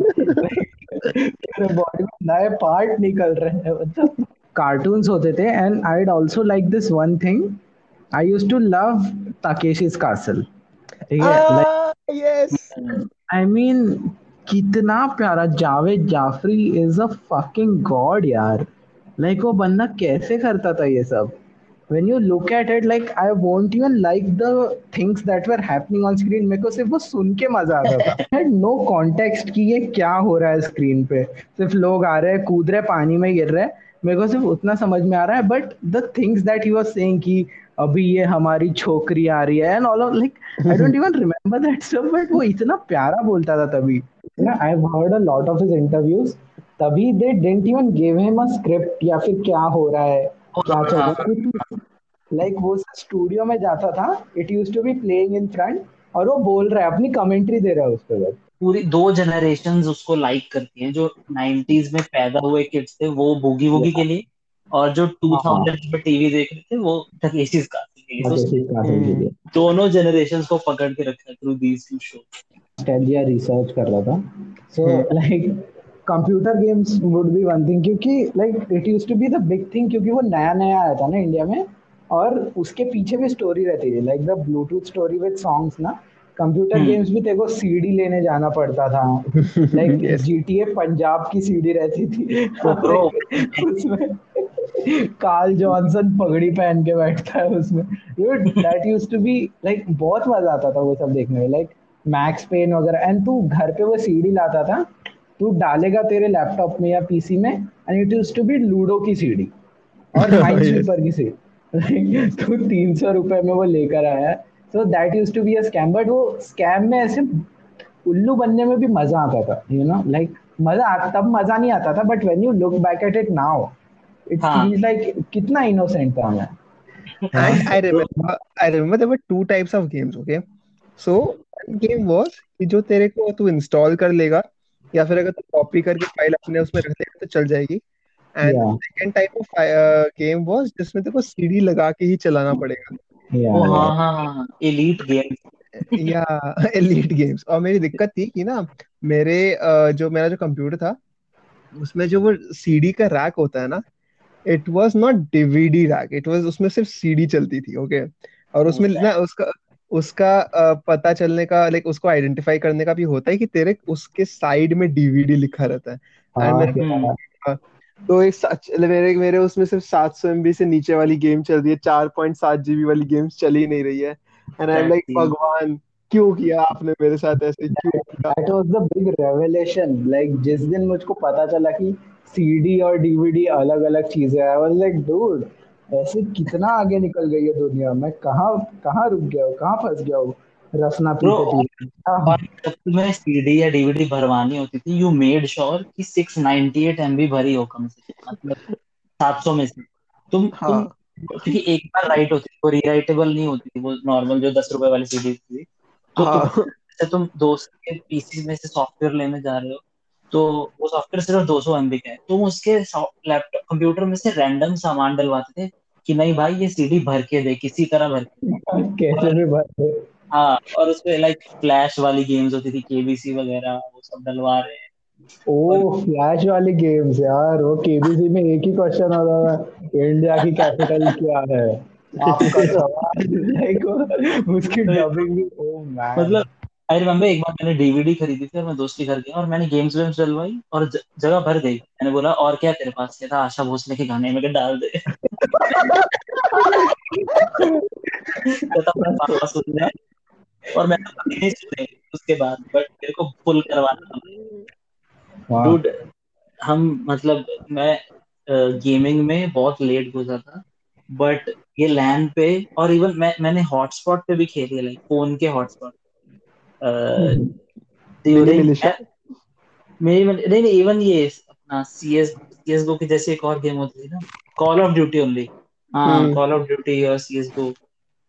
तेरे बॉडी में नए पार्ट निकल रहे हैं मतलब। कार्टून्स होते थे and I also like this one thing I used to love Takeshi's castle ठीक है? Yes. आई मीन कितना प्यारा। Javed Jaffrey is a fucking god यार। लाइक वो बंदा कैसे करता था ये सब? When you look at it like I won't even like the things that were happening on screen. मेरे को सिर्फ़ वो सुन के मज़ा आता था। [LAUGHS] Had no context कि ये क्या हो रहा है स्क्रीन पे। सिर्फ़ लोग आ रहे हैं कूद रहे पानी में गिर रहे हैं। मेरे को सिर्फ़ उतना समझ में आ रहा है but the things that he was saying कि अभी ये हमारी छोकरी आ रही है and all like I don't even remember that stuff but वो इतना प्यारा बोलता था तभी। I have heard a lot of his interviews तभी they didn't even give him a script या फिर क्या हो रहा है। लाइक वो स्टूडियो में जाता था it use to be playing in front और वो बोल रहा है अपनी कमेंट्री दे रहा है उस पे बस। पूरी दो जनरेशंस उसको लाइक करती हैं जो 90s में पैदा हुए किड्स थे वो बूगी वूगी के लिए और जो 2000s में टीवी देख रहे थे वो टकेशीज का तो लिए। दोनों जनरेशन को पकड़ के रखा through these two show research कर रहा था। So like computer games would be one thing क्योंकि like it used to be the big thing क्योंकि वो नया नया आया था ना इंडिया में और उसके पीछे भी स्टोरी रहती थी like the Bluetooth story with songs ना कंप्यूटर. गेम्स भी तेरे को सीडी लेने जाना पड़ता था। [LAUGHS] लाइक जीटीए पंजाब की सीडी रहती थी. उसमें कार्ल जॉनसन पगड़ी पहन के बैठता है उसमें। That used to be like बहुत मज़ा आता था वो सब देखने में। लाइक मैक्स पेन वगैरह एंड तू घर पे वो सीडी लाता था तू डालेगा तेरे लैपटॉप में या पीसी में and it used to be ludo की सीडी और [LAUGHS] माइनस्वीपर की सीडी [LAUGHS] तू तीन सौ रुपए में वो लेकर आया so that use to be a scam but वो स्कैम में ऐसे उल्लू बनने में भी मज़ा आता था यू नो लाइक मज़ा तब मज़ा नहीं आता था but when you look back at it now it हाँ। फील्स लाइक कितना इनोसेंट था मैं। And I [LAUGHS] remember, I remember there were two types of games. Okay, so one game was कि जो तेरे को तू इंस्टॉल कर लेगा या फिर अगर तू कॉपी करके फ़ाइल अपने उसमें रख लेगा तो चल जाएगी। And Yeah. Second type of game was जिसमें तेरे को सीडी लगा के ही चलाना पड़ेगा। ओ या हाँ हाँ हाँ एलीट गेम या एलीट गेम्स और मेरी दिक्कत थी कि ना मेरे जो मेरा जो कंप्यूटर था उसमें जो वो सीडी का रैक होता है ना it was not DVD rack it was उसमें सिर्फ़ सीडी चलती थी ओके okay? और उसमें Okay. ना उसका उसका पता चलने का लाइक उसको आइडेंटिफाई करने का भी होता है कि तेरे उसके साइड में डीवीडी लिखा रहता है। हाँ, And मेरे yeah. तो एक मेरे मेरे उसमें सिर्फ़ 700 एमबी से नीचे वाली गेम चल रही है 4.7 जीबी वाली गेम्स चल ही नहीं रही है। एंड आई एम लाइक भगवान क्यों किया आपने मेरे साथ ऐसे क्यों किया? That was the big revelation like जिस दिन मुझको पता चला कि सीडी और डीवीडी अलग अलग चीज़ें आई वाज लाइक डूड ऐसे कितना आगे निकल गई है दुनिया मैं? कहाँ कहाँ रुक गया हूँ? कहाँ फंस गया हूँ? रसना पीते पीते। हाँ, सीडी या डीवीडी भरवानी होती थी। यू मेड श्योर कि 698 एमबी भरी हो कम से कम। मतलब 700 में से। तुम तुम हाँ क्योंकि एक बार राइट होती थी वो रीराइटेबल नहीं होती थी वो नॉर्मल जो दस रुपए वाली सीडी थी। तो तुम हाँ जैसे तुम दोस्त के पीसी में से सॉफ्टवेयर लेने जा रहे हो तो वो सॉफ्टवेयर सिर्फ़ 200 एमबी का है। तुम उसके लैपटॉप कंप्यूटर में से रैंडम सामान डलवाते थे कि नहीं भाई ये सीडी भर के दे किसी तरह भर के दे। [LAUGHS] कैसे और भी भर हाँ और उसपे लाइक फ्लैश वाली गेम्स होती थी केबीसी वगैरह वो सब डलवा रहे हैं। ओ फ्लैश वाली गेम्स यार वो केबीसी में एक ही क्वेश्चन होता था इंडिया की कैपिटल क्या है? [LAUGHS] आपका सवाल उसकी डबिंग भी ओ मैन मतलब आई रिमेम्बर एक बार मैंने डीवीडी खरीदी थी और मैं दोस्त के घर गया और मैंने गेम्स वेम्स डलवाई और ज- जगह भर गई। मैंने बोला और क्या तेरे पास क्या था? आशा भोसले के गाने में डाल दे? कहता अपना पापा सुन रहे हैं और मैंने कभी नहीं सुने उसके बाद बट मेरे को फुल करवाना वाह। डूड हम मतलब मैं गेमिंग में बहुत लेट घुसा था बट ये लैन पे और इवन मैं मैंने हॉटस्पॉट पे भी खेली लाइक फ़ोन के हॉटस्पॉट ड्यूरिंग मेरी नहीं नहीं इवन ये अपना सी एस सी एस गो की जैसे एक और गेम होती थी ना कॉल ऑफ़ ड्यूटी ओनली हाँ कॉल ऑफ़ ड्यूटी और सी एस गो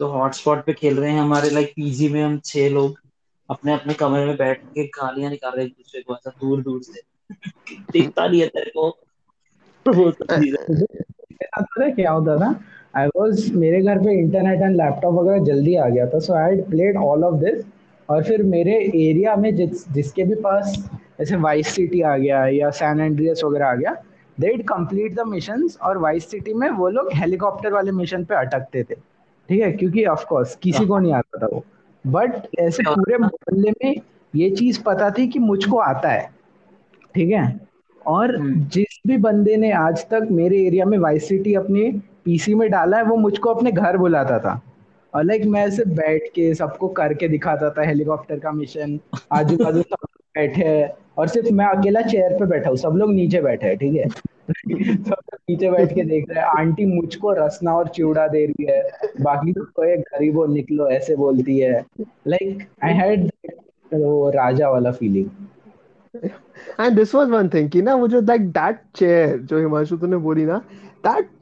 तो हॉटस्पॉट पे खेल रहे हैं हमारे लाइक पीजी में हम छह लोग अपने अपने कमरे में बैठ के गालियाँ निकाल रहे हैं एक दूसरे को ऐसा दूर दूर से। [LAUGHS] दिखता नहीं है तेरे को। [LAUGHS] [LAUGHS] पता क्या होता था? आई वाज मेरे घर पे इंटरनेट एंड लैपटॉप वगैरह जल्दी आ गया था so I had played all of this और फिर मेरे एरिया में जिस जिसके भी पास जैसे वाइस सिटी आ गया या सैन एंड्रियस वगैरह आ गया दे कंप्लीट द मिशंस और वाइस सिटी में वो लोग हेलीकॉप्टर वाले मिशन पे अटकते थे। ठीक है? क्योंकि ऑफकोर्स किसी को नहीं आता था वो। बट ऐसे पूरे मोहल्ले में ये चीज़ पता थी कि मुझको आता है। ठीक है? और हम्म। जिस भी बंदे ने आज तक मेरे एरिया में वाइस सिटी अपने पीसी में डाला है वो मुझको अपने घर बुलाता था। और लाइक मैं ऐसे बैठ के सबको करके दिखाता था हेलीकॉप्टर का मिशन आजू बाजू सब बैठे हैं, और सिर्फ़ मैं अकेला चेयर पे बैठा हूँ, सब लोग नीचे बैठे हैं, ठीक है? [LAUGHS] सब नीचे बैठ के देख रहे हैं, आंटी मुझको रसना और चिवड़ा दे रही है, बाकी सबको ये गरीबो निकलो, ऐसे बोलती है। लाइक आई हैड वो राजा वाला feeling And this was one thing, कि ना, वो जो, like, that chair, जो हिमांशु तूने बोली ना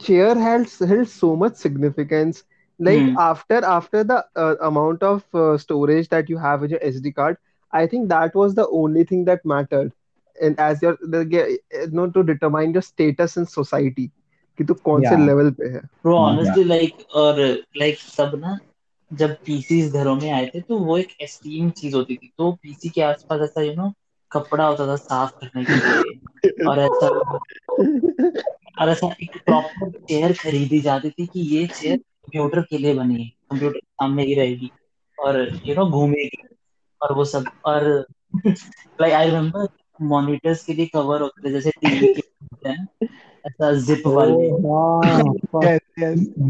chair held held so much significance like hmm after after the uh, amount of uh, storage that you have in your SD card I think that was the only thing that mattered and as your the, you know to determine your status in society कि तू कौन से Yeah. Level पे है bro Yeah. Honestly like और like सब ना जब पीसीस घरों में आए थे तो वो एक एस्टीम चीज़ होती थी तो पीसी के आसपास ऐसा यू नो कपड़ा होता था साफ़ करने के लिए और ऐसा और ऐसा एक प्रॉपर चेयर खरीदी जाती थी कि ये चेयर कंप्यूटर के लिए बनी है कंप्यूटर सामने ही रहेगी और यू नो घूमेगी और वो सब और लाइक आई रिमेम्बर मॉनिटर्स के लिए कवर होते थे जैसे टीवी के होते हैं ऐसा जिप वाले।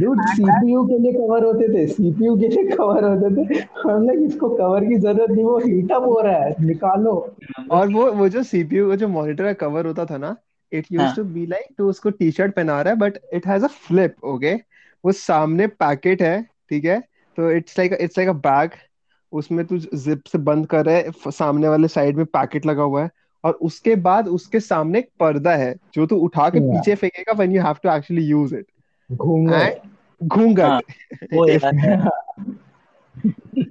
Dude, CPU के लिए कवर होते थे CPU के लिए कवर होते थे। हम लोग इसको कवर की ज़रूरत नहीं वो हीट अप हो रहा है निकालो। और वो वो जो सीपीयू का जो मॉनिटर का कवर होता था ना it used to be like तो उसको टी शर्ट पहना रहा है but it has a flip okay वो सामने पैकेट है ठीक है? तो it's like it's like a bag उसमें तू जिप से बंद कर रहा है सामने वाले साइड में पैकेट लगा हुआ है और उसके बाद उसके सामने एक पर्दा है जो तू उठा के Yeah. पीछे फेंकेगा when you have to actually use it घूंघट हाँ घूंघट वो [LAUGHS] है।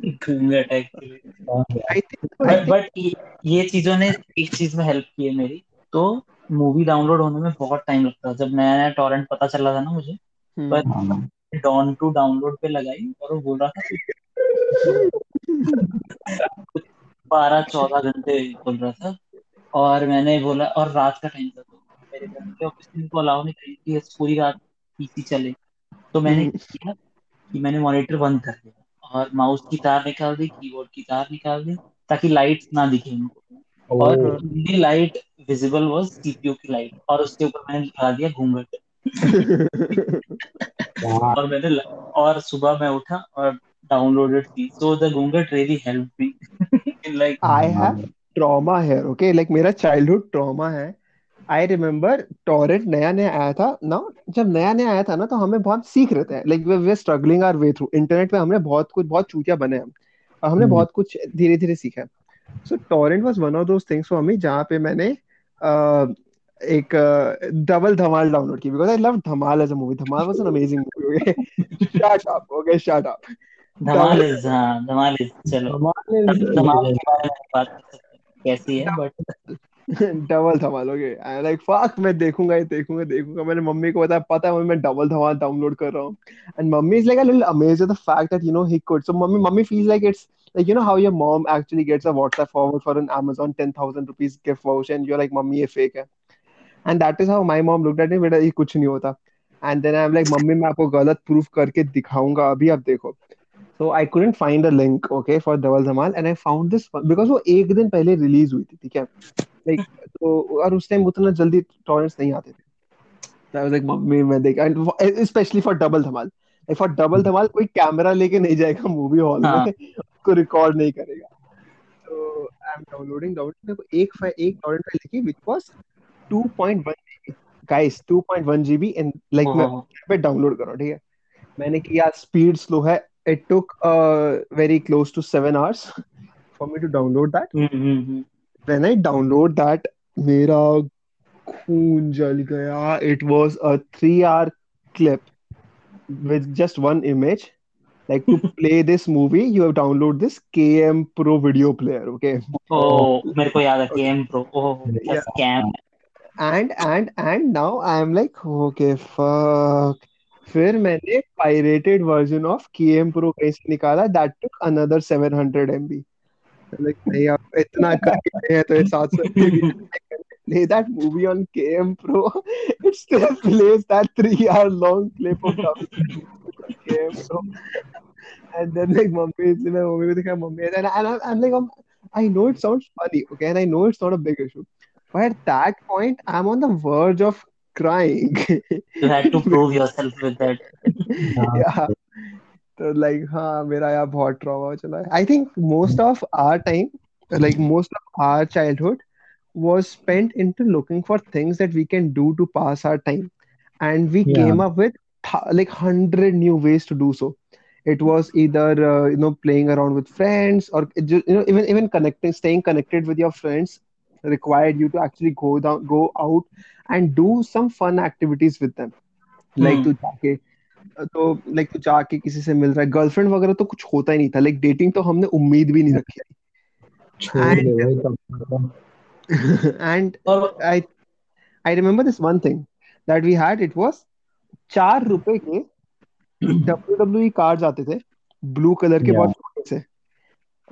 घूंघट एक्चुअली I think बट ये, चीज़ों ने एक चीज़ में हेल्प की है मेरी। तो मूवी डाउनलोड होने में बहुत टाइम लगता था। जब नया नया टॉरेंट पता चला था ना मुझे पर हाँ। डॉन टू डाउनलोड पे लगाई और वो बोल रहा था बारह चौदह घंटे बोल रहा था। और मैंने बोला और रात का टाइम था तो मेरे घर के ऑफ़िस में को अलाउ नहीं करी कि पूरी रात पीसी चले। तो मैंने हम्म। किया कि मैंने मॉनिटर बंद कर दिया और माउस की तार निकाल दी कीबोर्ड की तार निकाल दी ताकि लाइट ना दिखे उनको और लाइट विजिबल वाज सीपीयू की लाइट और उसके ऊपर मैंने लगा दिया घूंघट। और मैंने ल- और सुबह मैं उठा और these. So the Gungat really helped me [LAUGHS] in like I have trauma here, okay? Like मेरा childhood trauma है. आई रिमेम्बर टॉरेंट नया नया आया था ना जब नया नया आया था ना तो हमें बहुत सीख रहे थे like way way struggling our way through internet पे हमने बहुत कुछ बहुत चूतिया बने हम और हमने हम्म। बहुत कुछ धीरे धीरे सीखा so torrent was one of those things for me जहाँ पे मैंने एक डबल धमाल डाउनलोड की because I love Dhamaal as a movie Dhamaal was an amazing movie okay shut up okay shut up Dhamaal is हाँ Dhamaal is चलो। धमाल is- धमाल के बारे में बात हैं कैसी है but Double Dhamaal okay I like fuck मैं देखूँगा ये देखूँगा देखूँगा। मैंने मम्मी को बताया पता है मैं डबल धमाल डाउनलोड कर रहा हूँ। And mummy is like a little amazed at the fact that you know he could so mummy mummy feels like it's like you know how your mom actually gets a WhatsApp forward for an Amazon 10,000 rupees gift voucher and you're like mummy ये fake है. And that is how my mom looked at me बेटा ये कुछ नहीं होता। And then I'm like mummy मैं आपको गलत प्रूफ करके दिखाऊँगा अभी आप देखो। So I couldn't find a link okay for Double Dhamal and I found this one because वो एक दिन पहले रिलीज़ हुई थी ठीक है? लाइक तो और उस टाइम उतना जल्दी टॉरेंट्स नहीं आते थे। I was like मम्मी मैं देख and specially for Double Dhamaal like for Double Dhamaal कोई कैमरा लेके नहीं जाएगा मूवी हॉल हाँ। में उसको रिकॉर्ड नहीं करेगा। तो आई एम डाउनलोडिंग डाउनलोड मेरे को एक एक टॉरेंट फ़ाइल लिखी व्हिच वाज डाउनलोड हाँ, हाँ, हाँ। करो ठीक है? मैंने किया स्पीड स्लो है। It took very close to seven hours for me to download that when I download that मेरा खून जल गया। It was a three hour clip with just one image like to play this movie you have download this K M pro video player okay oh मेरे को याद है K M pro And and and now I am like, okay, fuck. फिर मैंने pirated version of KM Pro कहीं से निकाला. That took another 700 MB. Like नहीं आप इतना कर रहे हैं तो ये 700 MB play that movie on KM Pro, [LAUGHS] it still plays that three hour long clip of KM Pro. And then like mummy is in a movie with her mummy and, I, and I, I'm like I'm, I know it sounds funny, okay, and I know it's not a big issue. But at that point, I'm on the verge of crying. you had to prove yourself with that. [LAUGHS] yeah. So like, huh, mera ya bahut trauma. I think most of our time, like most of our childhood, was spent into looking for things that we can do to pass our time, and we yeah. came up with th- like hundred new ways to do so. It was either uh, you know playing around with friends or you know even even connecting, staying connected with your friends required you to actually go down go out and do some fun activities with them like Hmm. तू जाके तो like तू जाके किसी से मिल रहा है girlfriend वगैरह तो कुछ होता ही नहीं था लाइक डेटिंग तो हमने उम्मीद भी नहीं रखी छोड़ And- दे भाई कब and और I I remember this one thing that we had. It was चार रुपए के WWE कार्ड्स आते थे ब्लू कलर के Yeah. बहुत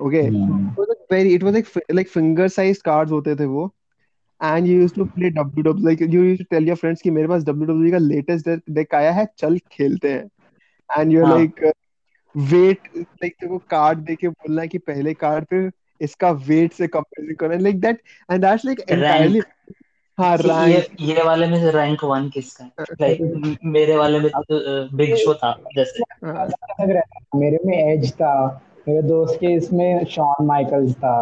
okay Hmm. it was like very it was like fi- like finger sized cards होते थे वो and you used to play WWE like you used to tell your friends कि मेरे पास WWE का latest deck आया है चल खेलते हैं and you're हाँ. like uh, weight like तेरे को कार्ड देके बोलना है कि पहले कार्ड पे इसका वेट से कंपेरिजन करना like that and that's like entirely हाँ ये रैंक ये वाले में से रैंक वन किसका है लाइक मेरे वाले में तो बिग शो था जैसे। मेरे में एज था मेरे दोस्त के इसमें शॉन माइकल्स था।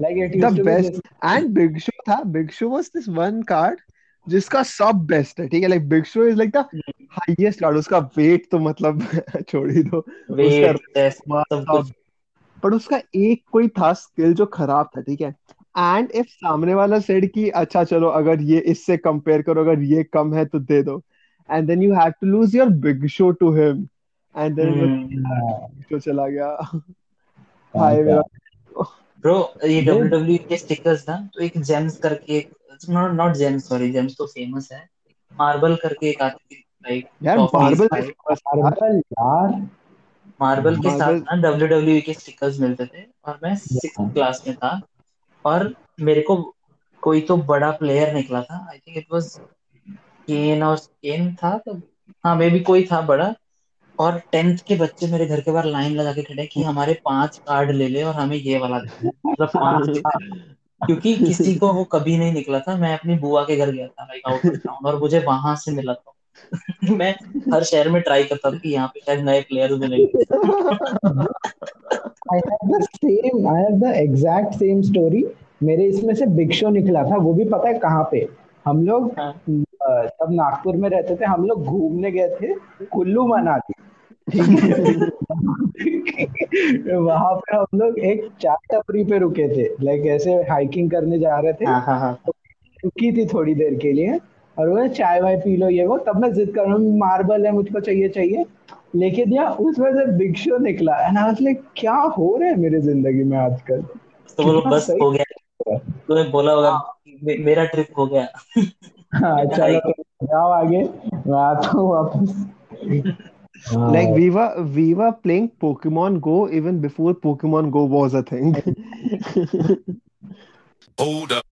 Like it the best and big show था। Big show was this one card जिसका सब बेस्ट है ठीक है? Like big show is like the highest card उसका वेट तो मतलब [LAUGHS] छोड़ ही दो। वेट सब सब पर उसका एक कोई था स्किल जो खराब था ठीक है? एंड इफ़ सामने वाला सेड कि अच्छा चलो अगर ये इससे कंपेयर करो अगर ये कम है तो दे दो। And then you have to lose your big show to him and then hmm. Show चला गया। हाय मेरा। ब्रो ये ये- WWE के स्टिकर्स ना तो एक जेम्स करके एक not not gems sorry gems तो फ़ेमस है। मार्बल करके एक आती थी लाइक यार मार्बल मार्बल यार। मार्बल के साथ ना WWE के स्टिकर्स मिलते थे और मैं सिक्स क्लास में था। और मेरे को कोई तो बड़ा प्लेयर निकला था। I think it was Kane और केन था तो हाँ मे बी कोई था बड़ा। और टेंथ के बच्चे मेरे घर के बाहर लाइन लगा के खड़े कि हमारे पाँच कार्ड ले ले और हमें ये वाला दे मतलब पाँच [LAUGHS] क्योंकि किसी को वो कभी नहीं निकला था मैं अपनी बुआ के घर गया था लाइक आउट ऑफ़ टाउन और मुझे वहाँ से मिला था। [LAUGHS] मैं हर शहर में ट्राई करता था कि यहाँ पे शायद नए प्लेयर मिलेंगे। I have the same I have the exact same story मेरे इसमें से बिग शो निकला था वो भी पता है कहाँ पे? हम लोग हाँ। तब नागपुर में रहते थे हम लोग घूमने गए थे कुल्लू मनाली। वहाँ पे हम लोग एक चाय टपरी पे रुके थे लाइक ऐसे हाइकिंग करने जा रहे थे। हाँ हाँ हाँ। रुकी थी थोड़ी देर के लिए और वो चाय वाय पी लो ये वो तब मैं जिद कर रहा हूँ मार्बल है मुझको चाहिए चाहिए। लेके दिया उसमें से बिग शो निकला एंड आई वाज लाइक क्या हो रहा है मेरी ज़िंदगी में आजकल? तो बोलो बस हो गया। तूने बोला होगा मेरा ट्रिप हो गया। हाँ चलो तो जाओ आगे मैं आता हूँ वापस हाँ, Like we were we were playing Pokemon Go even before Pokemon Go was a thing. Hold up.